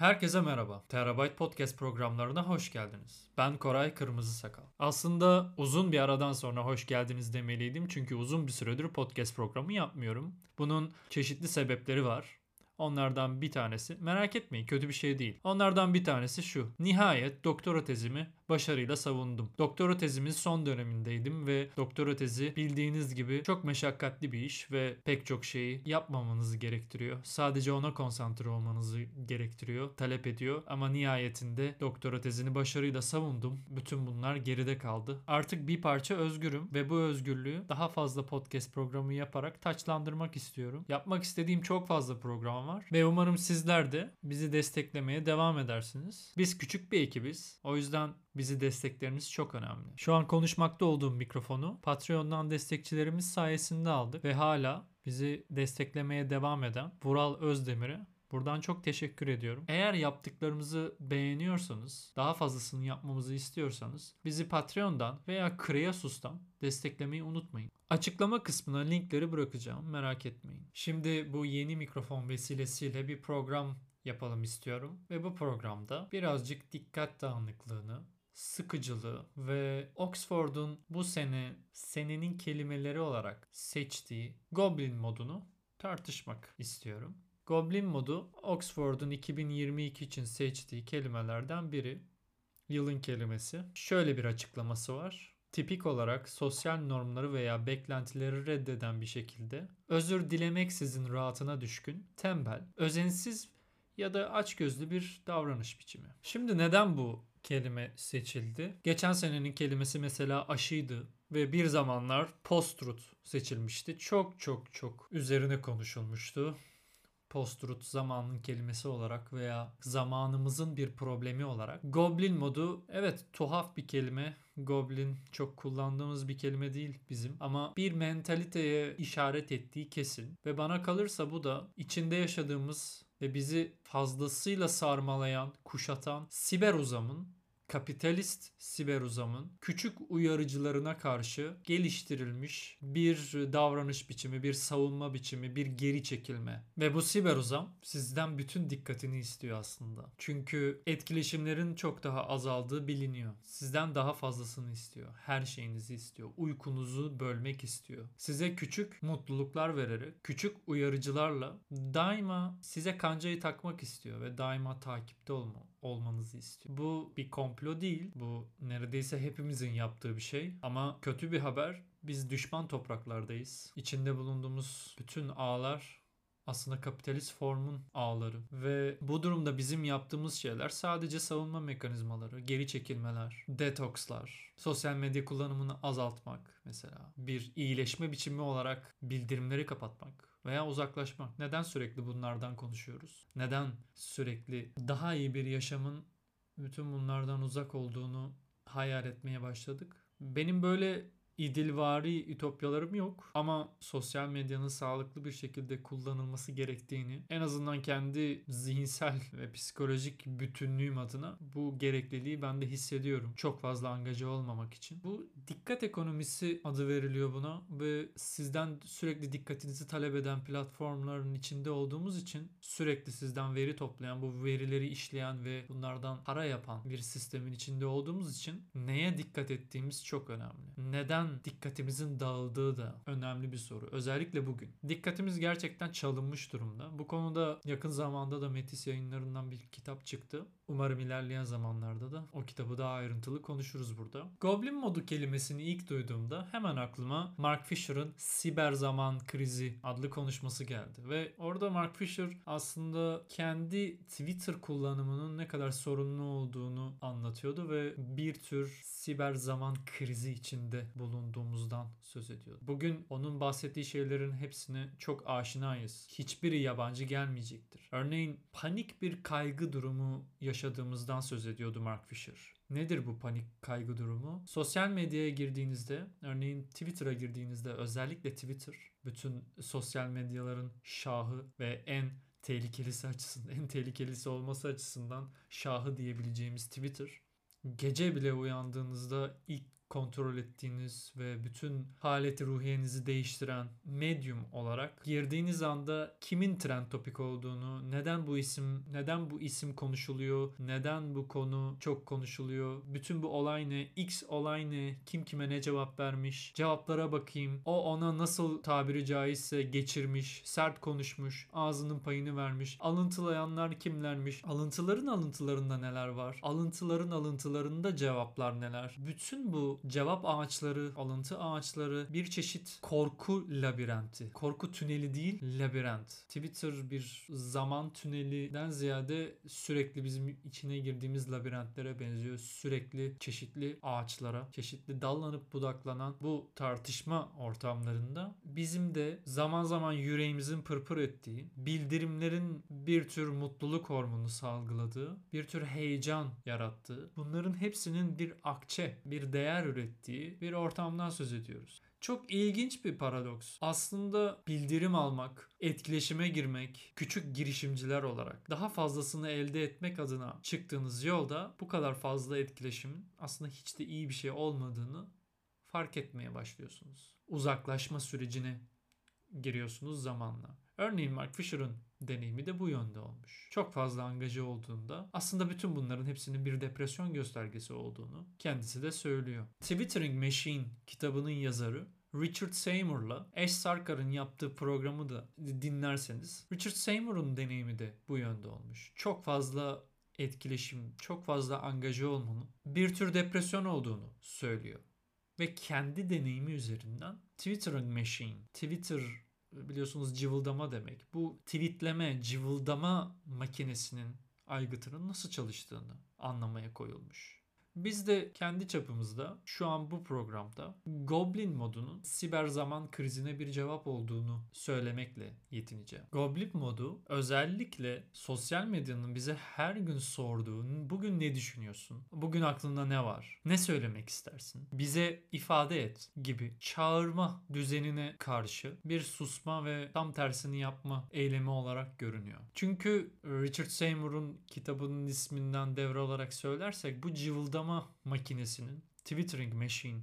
Herkese merhaba. Terabyte Podcast programlarına hoş geldiniz. Ben Koray Kırmızı Sakal. Aslında uzun bir aradan sonra hoş geldiniz demeliydim çünkü uzun bir süredir podcast programı yapmıyorum. Bunun çeşitli sebepleri var. Onlardan bir tanesi, merak etmeyin kötü bir şey değil. Onlardan bir tanesi şu. Nihayet doktora tezimi başarıyla savundum. Doktora tezimin son dönemindeydim ve doktora tezi bildiğiniz gibi çok meşakkatli bir iş ve pek çok şeyi yapmamanızı gerektiriyor. Sadece ona konsantre olmanızı gerektiriyor, talep ediyor ama nihayetinde doktora tezini başarıyla savundum. Bütün bunlar geride kaldı. Artık bir parça özgürüm ve bu özgürlüğü daha fazla podcast programı yaparak taçlandırmak istiyorum. Yapmak istediğim çok fazla program var ve umarım sizler de bizi desteklemeye devam edersiniz. Biz küçük bir ekibiz. O yüzden bizi destekleriniz çok önemli. Şu an konuşmakta olduğum mikrofonu Patreon'dan destekçilerimiz sayesinde aldık ve hala bizi desteklemeye devam eden Vural Özdemir'e Buradan çok teşekkür ediyorum. Eğer yaptıklarımızı beğeniyorsanız, daha fazlasını yapmamızı istiyorsanız bizi Patreon'dan veya Kreasus'tan desteklemeyi unutmayın. Açıklama kısmına linkleri bırakacağım merak etmeyin. Şimdi bu yeni mikrofon vesilesiyle bir program yapalım istiyorum ve bu programda birazcık dikkat dağınıklığını, sıkıcılığı ve Oxford'un bu sene senenin kelimeleri olarak seçtiği Goblin modunu tartışmak istiyorum. Goblin modu Oxford'un 2022 için seçtiği kelimelerden biri. Yılın kelimesi. Şöyle bir açıklaması var. Tipik olarak sosyal normları veya beklentileri reddeden bir şekilde özür dilemeksizin rahatına düşkün, tembel, özensiz ya da açgözlü bir davranış biçimi. Şimdi neden bu kelime seçildi? Geçen senenin kelimesi mesela aşıydı ve bir zamanlar post-truth seçilmişti. Çok çok çok üzerine konuşulmuştu post-truth zamanın kelimesi olarak veya zamanımızın bir problemi olarak. Goblin modu evet tuhaf bir kelime. Goblin çok kullandığımız bir kelime değil bizim ama bir mentaliteye işaret ettiği kesin. Ve bana kalırsa bu da içinde yaşadığımız ve bizi fazlasıyla sarmalayan, kuşatan siber uzamın kapitalist siber uzamın küçük uyarıcılarına karşı geliştirilmiş bir davranış biçimi, bir savunma biçimi, bir geri çekilme. Ve bu siber uzam sizden bütün dikkatini istiyor aslında. Çünkü etkileşimlerin çok daha azaldığı biliniyor. Sizden daha fazlasını istiyor. Her şeyinizi istiyor. Uykunuzu bölmek istiyor. Size küçük mutluluklar vererek, küçük uyarıcılarla daima size kancayı takmak istiyor ve daima takipte olma, olmanızı istiyor. Bu bir komplo değil. Bu neredeyse hepimizin yaptığı bir şey. Ama kötü bir haber. Biz düşman topraklardayız. İçinde bulunduğumuz bütün ağlar aslında kapitalist formun ağları ve bu durumda bizim yaptığımız şeyler sadece savunma mekanizmaları, geri çekilmeler, detokslar, sosyal medya kullanımını azaltmak mesela, bir iyileşme biçimi olarak bildirimleri kapatmak veya uzaklaşmak. Neden sürekli bunlardan konuşuyoruz? Neden sürekli daha iyi bir yaşamın bütün bunlardan uzak olduğunu hayal etmeye başladık? Benim böyle idilvari ütopyalarım yok ama sosyal medyanın sağlıklı bir şekilde kullanılması gerektiğini en azından kendi zihinsel ve psikolojik bütünlüğüm adına bu gerekliliği ben de hissediyorum. Çok fazla angaja olmamak için. Bu dikkat ekonomisi adı veriliyor buna ve sizden sürekli dikkatinizi talep eden platformların içinde olduğumuz için sürekli sizden veri toplayan, bu verileri işleyen ve bunlardan para yapan bir sistemin içinde olduğumuz için neye dikkat ettiğimiz çok önemli. Neden dikkatimizin dağıldığı da önemli bir soru. Özellikle bugün. Dikkatimiz gerçekten çalınmış durumda. Bu konuda yakın zamanda da Metis yayınlarından bir kitap çıktı. Umarım ilerleyen zamanlarda da o kitabı daha ayrıntılı konuşuruz burada. Goblin modu kelimesini ilk duyduğumda hemen aklıma Mark Fisher'ın Siber Zaman Krizi adlı konuşması geldi. Ve orada Mark Fisher aslında kendi Twitter kullanımının ne kadar sorunlu olduğunu anlatıyordu ve bir tür siber zaman krizi içinde bulunduğumuzdan söz ediyordu. Bugün onun bahsettiği şeylerin hepsine çok aşinayız. Hiçbiri yabancı gelmeyecektir. Örneğin panik bir kaygı durumu yaşadığımızdan söz ediyordu Mark Fisher. Nedir bu panik kaygı durumu? Sosyal medyaya girdiğinizde, örneğin Twitter'a girdiğinizde özellikle Twitter, bütün sosyal medyaların şahı ve en tehlikelisi açısından, en tehlikelisi olması açısından şahı diyebileceğimiz Twitter. Gece bile uyandığınızda ilk kontrol ettiğiniz ve bütün haleti ruhiyenizi değiştiren medyum olarak girdiğiniz anda kimin trend topik olduğunu, neden bu isim, neden bu isim konuşuluyor, neden bu konu çok konuşuluyor, bütün bu olay ne, X olay ne, kim kime ne cevap vermiş, cevaplara bakayım, o ona nasıl tabiri caizse geçirmiş, sert konuşmuş, ağzının payını vermiş, alıntılayanlar kimlermiş, alıntıların alıntılarında neler var, alıntıların alıntılarında cevaplar neler, bütün bu cevap ağaçları, alıntı ağaçları bir çeşit korku labirenti. Korku tüneli değil, labirent. Twitter bir zaman tünelinden ziyade sürekli bizim içine girdiğimiz labirentlere benziyor. Sürekli çeşitli ağaçlara, çeşitli dallanıp budaklanan bu tartışma ortamlarında bizim de zaman zaman yüreğimizin pırpır ettiği, bildirimlerin bir tür mutluluk hormonu salgıladığı, bir tür heyecan yarattığı, bunların hepsinin bir akçe, bir değer ürettiği bir ortamdan söz ediyoruz. Çok ilginç bir paradoks. Aslında bildirim almak, etkileşime girmek, küçük girişimciler olarak daha fazlasını elde etmek adına çıktığınız yolda bu kadar fazla etkileşimin aslında hiç de iyi bir şey olmadığını fark etmeye başlıyorsunuz. Uzaklaşma sürecine giriyorsunuz zamanla. Örneğin Mark Fisher'ın deneyimi de bu yönde olmuş. Çok fazla angaja olduğunda aslında bütün bunların hepsinin bir depresyon göstergesi olduğunu kendisi de söylüyor. Twittering Machine kitabının yazarı Richard Seymour'la Ash Sarkar'ın yaptığı programı da dinlerseniz Richard Seymour'un deneyimi de bu yönde olmuş. Çok fazla etkileşim, çok fazla angaja olmanın bir tür depresyon olduğunu söylüyor. Ve kendi deneyimi üzerinden Twittering Machine, Twitter biliyorsunuz cıvıldama demek. Bu tweetleme, cıvıldama makinesinin aygıtının nasıl çalıştığını anlamaya koyulmuş. Biz de kendi çapımızda şu an bu programda Goblin modunun siber zaman krizine bir cevap olduğunu söylemekle yetineceğim. Goblin modu özellikle sosyal medyanın bize her gün sorduğu bugün ne düşünüyorsun? Bugün aklında ne var? Ne söylemek istersin? Bize ifade et gibi çağırma düzenine karşı bir susma ve tam tersini yapma eylemi olarak görünüyor. Çünkü Richard Seymour'un kitabının isminden devralarak söylersek bu cıvılda cıvıldama makinesinin, twittering machine,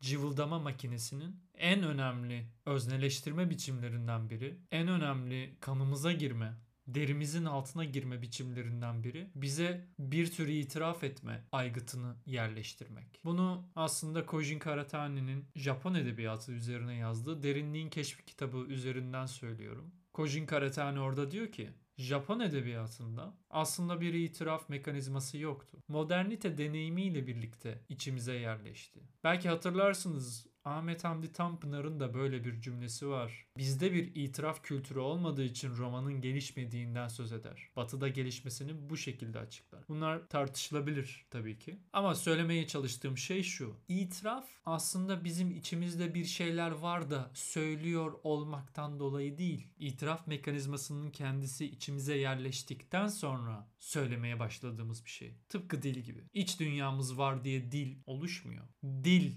cıvıldama makinesinin en önemli özneleştirme biçimlerinden biri, en önemli kanımıza girme, derimizin altına girme biçimlerinden biri bize bir tür itiraf etme aygıtını yerleştirmek. Bunu aslında Kojin Karatane'nin Japon edebiyatı üzerine yazdığı Derinliğin Keşfi kitabı üzerinden söylüyorum. Kojin Karatane orada diyor ki Japon edebiyatında aslında bir itiraf mekanizması yoktu. Modernite deneyimiyle birlikte içimize yerleşti. Belki hatırlarsınız Ahmet Hamdi Tanpınar'ın da böyle bir cümlesi var. Bizde bir itiraf kültürü olmadığı için romanın gelişmediğinden söz eder. Batı'da gelişmesini bu şekilde açıklar. Bunlar tartışılabilir tabii ki. Ama söylemeye çalıştığım şey şu. İtiraf aslında bizim içimizde bir şeyler var da söylüyor olmaktan dolayı değil. İtiraf mekanizmasının kendisi içimize yerleştikten sonra söylemeye başladığımız bir şey. Tıpkı dil gibi. İç dünyamız var diye dil oluşmuyor. Dil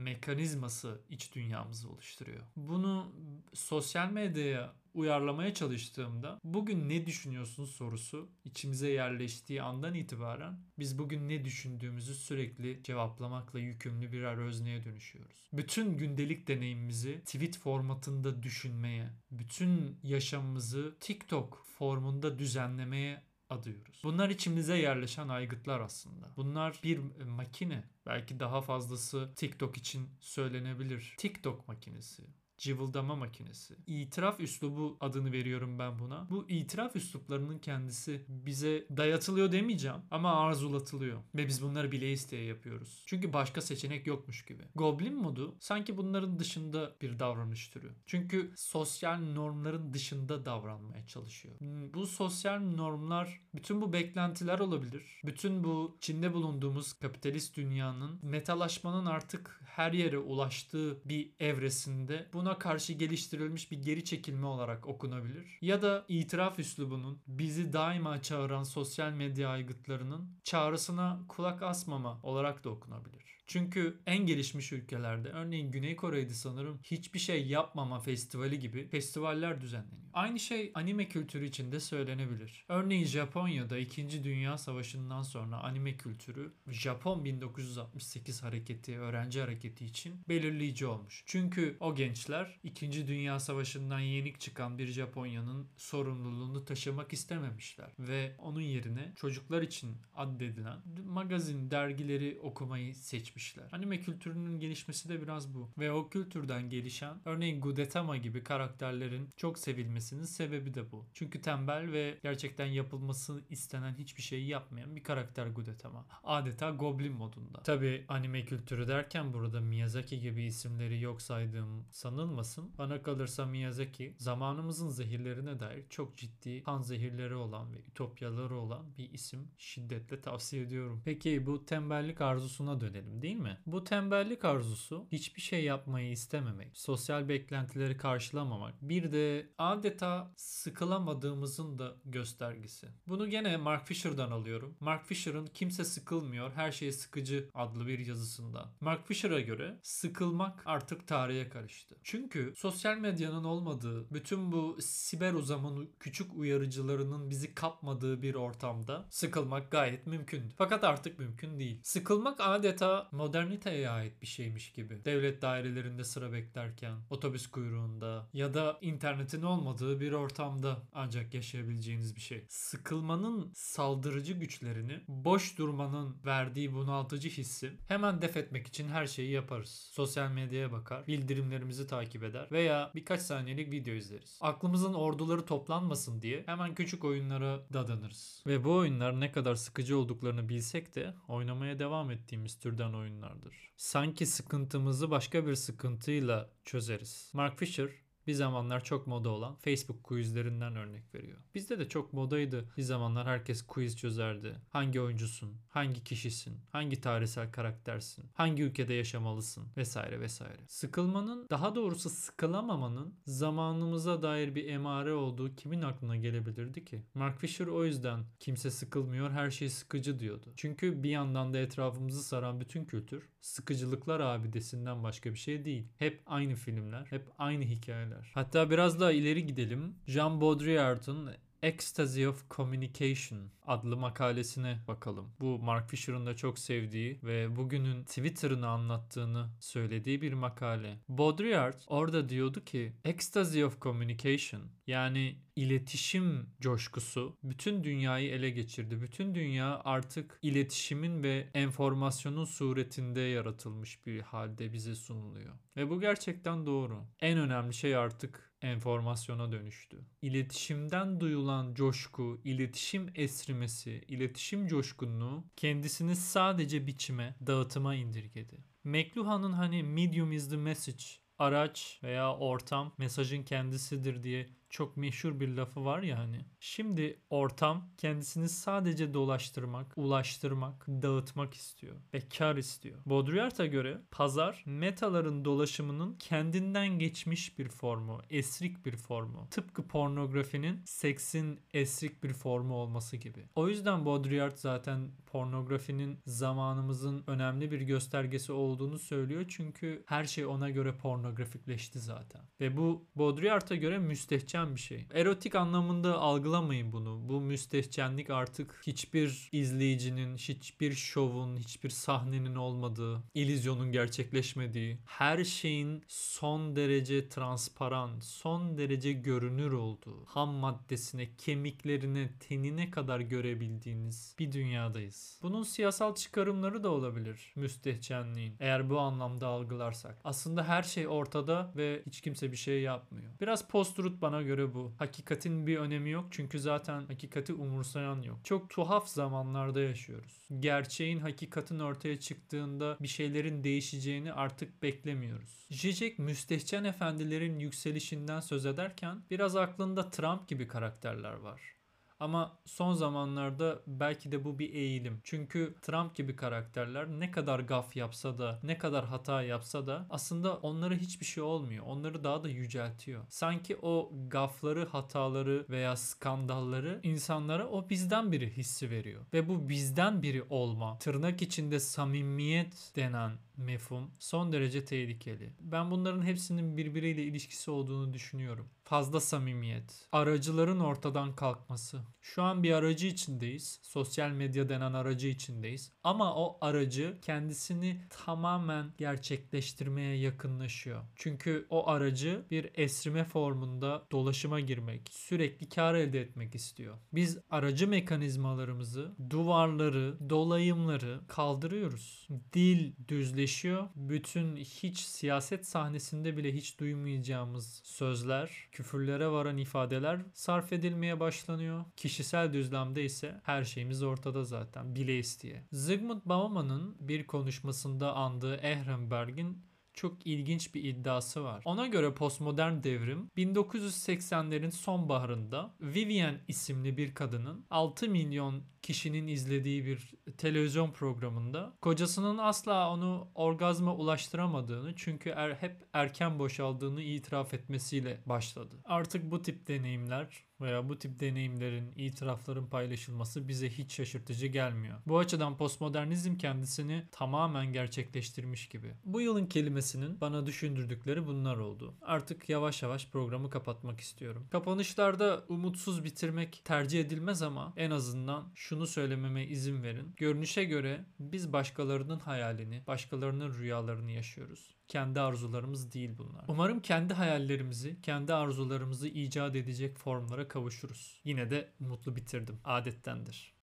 mekanizması iç dünyamızı oluşturuyor. Bunu sosyal medyaya uyarlamaya çalıştığımda bugün ne düşünüyorsun sorusu içimize yerleştiği andan itibaren biz bugün ne düşündüğümüzü sürekli cevaplamakla yükümlü birer özneye dönüşüyoruz. Bütün gündelik deneyimimizi tweet formatında düşünmeye, bütün yaşamımızı TikTok formunda düzenlemeye adıyoruz. Bunlar içimize yerleşen aygıtlar aslında. Bunlar bir makine. Belki daha fazlası TikTok için söylenebilir. TikTok makinesi cıvıldama makinesi. İtiraf üslubu adını veriyorum ben buna. Bu itiraf üsluplarının kendisi bize dayatılıyor demeyeceğim ama arzulatılıyor. Ve biz bunları bile isteye yapıyoruz. Çünkü başka seçenek yokmuş gibi. Goblin modu sanki bunların dışında bir davranış türü. Çünkü sosyal normların dışında davranmaya çalışıyor. Bu sosyal normlar bütün bu beklentiler olabilir. Bütün bu içinde bulunduğumuz kapitalist dünyanın metalaşmanın artık her yere ulaştığı bir evresinde buna buna karşı geliştirilmiş bir geri çekilme olarak okunabilir. Ya da itiraf üslubunun bizi daima çağıran sosyal medya aygıtlarının çağrısına kulak asmama olarak da okunabilir. Çünkü en gelişmiş ülkelerde örneğin Güney Kore'de sanırım hiçbir şey yapmama festivali gibi festivaller düzenleniyor. Aynı şey anime kültürü için de söylenebilir. Örneğin Japonya'da 2. Dünya Savaşı'ndan sonra anime kültürü Japon 1968 hareketi, öğrenci hareketi için belirleyici olmuş. Çünkü o gençler 2. Dünya Savaşı'ndan yenik çıkan bir Japonya'nın sorumluluğunu taşımak istememişler ve onun yerine çocuklar için addedilen magazin, dergileri okumayı seçmişler. Anime kültürünün gelişmesi de biraz bu. Ve o kültürden gelişen örneğin Gudetama gibi karakterlerin çok sevilmesinin sebebi de bu. Çünkü tembel ve gerçekten yapılması istenen hiçbir şeyi yapmayan bir karakter Gudetama. Adeta goblin modunda. Tabi anime kültürü derken burada Miyazaki gibi isimleri yok saydığım sanılmasın. Bana kalırsa Miyazaki zamanımızın zehirlerine dair çok ciddi kan zehirleri olan ve ütopyaları olan bir isim şiddetle tavsiye ediyorum. Peki bu tembellik arzusuna dönelim değil mi? Bu tembellik arzusu hiçbir şey yapmayı istememek, sosyal beklentileri karşılamamak, bir de adeta sıkılamadığımızın da göstergesi. Bunu gene Mark Fisher'dan alıyorum. Mark Fisher'ın Kimse Sıkılmıyor Her Şey Sıkıcı adlı bir yazısından. Mark Fisher'a göre sıkılmak artık tarihe karıştı. Çünkü sosyal medyanın olmadığı, bütün bu siber uzamın küçük uyarıcılarının bizi kapmadığı bir ortamda sıkılmak gayet mümkün. Fakat artık mümkün değil. Sıkılmak adeta moderniteye ait bir şeymiş gibi. Devlet dairelerinde sıra beklerken, otobüs kuyruğunda ya da internetin olmadığı bir ortamda ancak yaşayabileceğiniz bir şey. Sıkılmanın saldırıcı güçlerini, boş durmanın verdiği bunaltıcı hissi hemen def etmek için her şeyi yaparız. Sosyal medyaya bakar, bildirimlerimizi takip eder veya birkaç saniyelik video izleriz. Aklımızın orduları toplanmasın diye hemen küçük oyunlara dadanırız. Ve bu oyunlar ne kadar sıkıcı olduklarını bilsek de oynamaya devam ettiğimiz türden oyunlardır. Sanki sıkıntımızı başka bir sıkıntıyla çözeriz. Mark Fisher bir zamanlar çok moda olan Facebook quizlerinden örnek veriyor. Bizde de çok modaydı. Bir zamanlar herkes quiz çözerdi. Hangi oyuncusun? Hangi kişisin? Hangi tarihsel karaktersin? Hangi ülkede yaşamalısın? Vesaire vesaire. Sıkılmanın, daha doğrusu sıkılamamanın zamanımıza dair bir emare olduğu kimin aklına gelebilirdi ki? Mark Fisher o yüzden kimse sıkılmıyor, her şey sıkıcı diyordu. Çünkü bir yandan da etrafımızı saran bütün kültür sıkıcılıklar abidesinden başka bir şey değil. Hep aynı filmler, hep aynı hikayeler. Hatta biraz daha ileri gidelim. Jean Baudrillard'ın Ecstasy of Communication adlı makalesine bakalım. Bu Mark Fisher'ın da çok sevdiği ve bugünün Twitter'ını anlattığını söylediği bir makale. Baudrillard orada diyordu ki Ecstasy of Communication yani iletişim coşkusu bütün dünyayı ele geçirdi. Bütün dünya artık iletişimin ve enformasyonun suretinde yaratılmış bir halde bize sunuluyor. Ve bu gerçekten doğru. En önemli şey artık enformasyona dönüştü. İletişimden duyulan coşku, iletişim esrimesi, iletişim coşkunluğu kendisini sadece biçime, dağıtıma indirgedi. McLuhan'ın hani medium is the message araç veya ortam mesajın kendisidir diye çok meşhur bir lafı var ya hani. Şimdi ortam kendisini sadece dolaştırmak, ulaştırmak, dağıtmak istiyor ve kar istiyor. Baudrillard'a göre pazar metaların dolaşımının kendinden geçmiş bir formu, esrik bir formu. Tıpkı pornografinin seksin esrik bir formu olması gibi. O yüzden Baudrillard zaten pornografinin zamanımızın önemli bir göstergesi olduğunu söylüyor. Çünkü her şey ona göre pornografikleşti zaten. Ve bu Baudrillard'a göre müstehcen bir şey. Erotik anlamında algılamayın bunu. Bu müstehcenlik artık hiçbir izleyicinin, hiçbir şovun, hiçbir sahnenin olmadığı, illüzyonun gerçekleşmediği, her şeyin son derece transparan, son derece görünür olduğu, ham maddesine, kemiklerine, tenine kadar görebildiğiniz bir dünyadayız. Bunun siyasal çıkarımları da olabilir müstehcenliğin. Eğer bu anlamda algılarsak. Aslında her şey ortada ve hiç kimse bir şey yapmıyor. Biraz post-truth bana göre bu. Hakikatin bir önemi yok çünkü zaten hakikati umursayan yok. Çok tuhaf zamanlarda yaşıyoruz. Gerçeğin hakikatin ortaya çıktığında bir şeylerin değişeceğini artık beklemiyoruz. Zizek müstehcen efendilerin yükselişinden söz ederken biraz aklında Trump gibi karakterler var. Ama son zamanlarda belki de bu bir eğilim. Çünkü Trump gibi karakterler ne kadar gaf yapsa da, ne kadar hata yapsa da aslında onlara hiçbir şey olmuyor. Onları daha da yüceltiyor. Sanki o gafları, hataları veya skandalları insanlara o bizden biri hissi veriyor. Ve bu bizden biri olma, tırnak içinde samimiyet denen mefhum son derece tehlikeli. Ben bunların hepsinin birbiriyle ilişkisi olduğunu düşünüyorum. Fazla samimiyet, aracıların ortadan kalkması. Şu an bir aracı içindeyiz. Sosyal medya denen aracı içindeyiz. Ama o aracı kendisini tamamen gerçekleştirmeye yakınlaşıyor. Çünkü o aracı bir esrime formunda dolaşıma girmek, sürekli kar elde etmek istiyor. Biz aracı mekanizmalarımızı, duvarları, dolayımları kaldırıyoruz. Dil düzleşiyor. Bütün hiç siyaset sahnesinde bile hiç duymayacağımız sözler, küfürlere varan ifadeler sarf edilmeye başlanıyor. Kişisel düzlemde ise her şeyimiz ortada zaten bile isteye. Zygmunt Bauman'ın bir konuşmasında andığı Ehrenberg'in çok ilginç bir iddiası var. Ona göre postmodern devrim 1980'lerin sonbaharında Vivian isimli bir kadının 6 milyon kişinin izlediği bir televizyon programında kocasının asla onu orgazma ulaştıramadığını çünkü er, hep erken boşaldığını itiraf etmesiyle başladı. Artık bu tip deneyimler veya bu tip deneyimlerin, itirafların paylaşılması bize hiç şaşırtıcı gelmiyor. Bu açıdan postmodernizm kendisini tamamen gerçekleştirmiş gibi. Bu yılın kelimesinin bana düşündürdükleri bunlar oldu. Artık yavaş yavaş programı kapatmak istiyorum. Kapanışlarda umutsuz bitirmek tercih edilmez ama en azından şunu söylememe izin verin. Görünüşe göre biz başkalarının hayalini, başkalarının rüyalarını yaşıyoruz. Kendi arzularımız değil bunlar. Umarım kendi hayallerimizi, kendi arzularımızı icat edecek formlara kavuşuruz. Yine de mutlu bitirdim. Adettendir.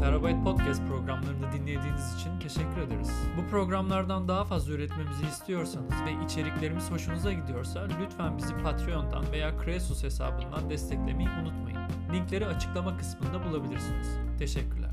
Terabyte Podcast programlarını dinlediğiniz için teşekkür ederiz. Bu programlardan daha fazla üretmemizi istiyorsanız ve içeriklerimiz hoşunuza gidiyorsa lütfen bizi Patreon'dan veya Kresus hesabından desteklemeyi unutmayın. Linkleri açıklama kısmında bulabilirsiniz. Teşekkürler.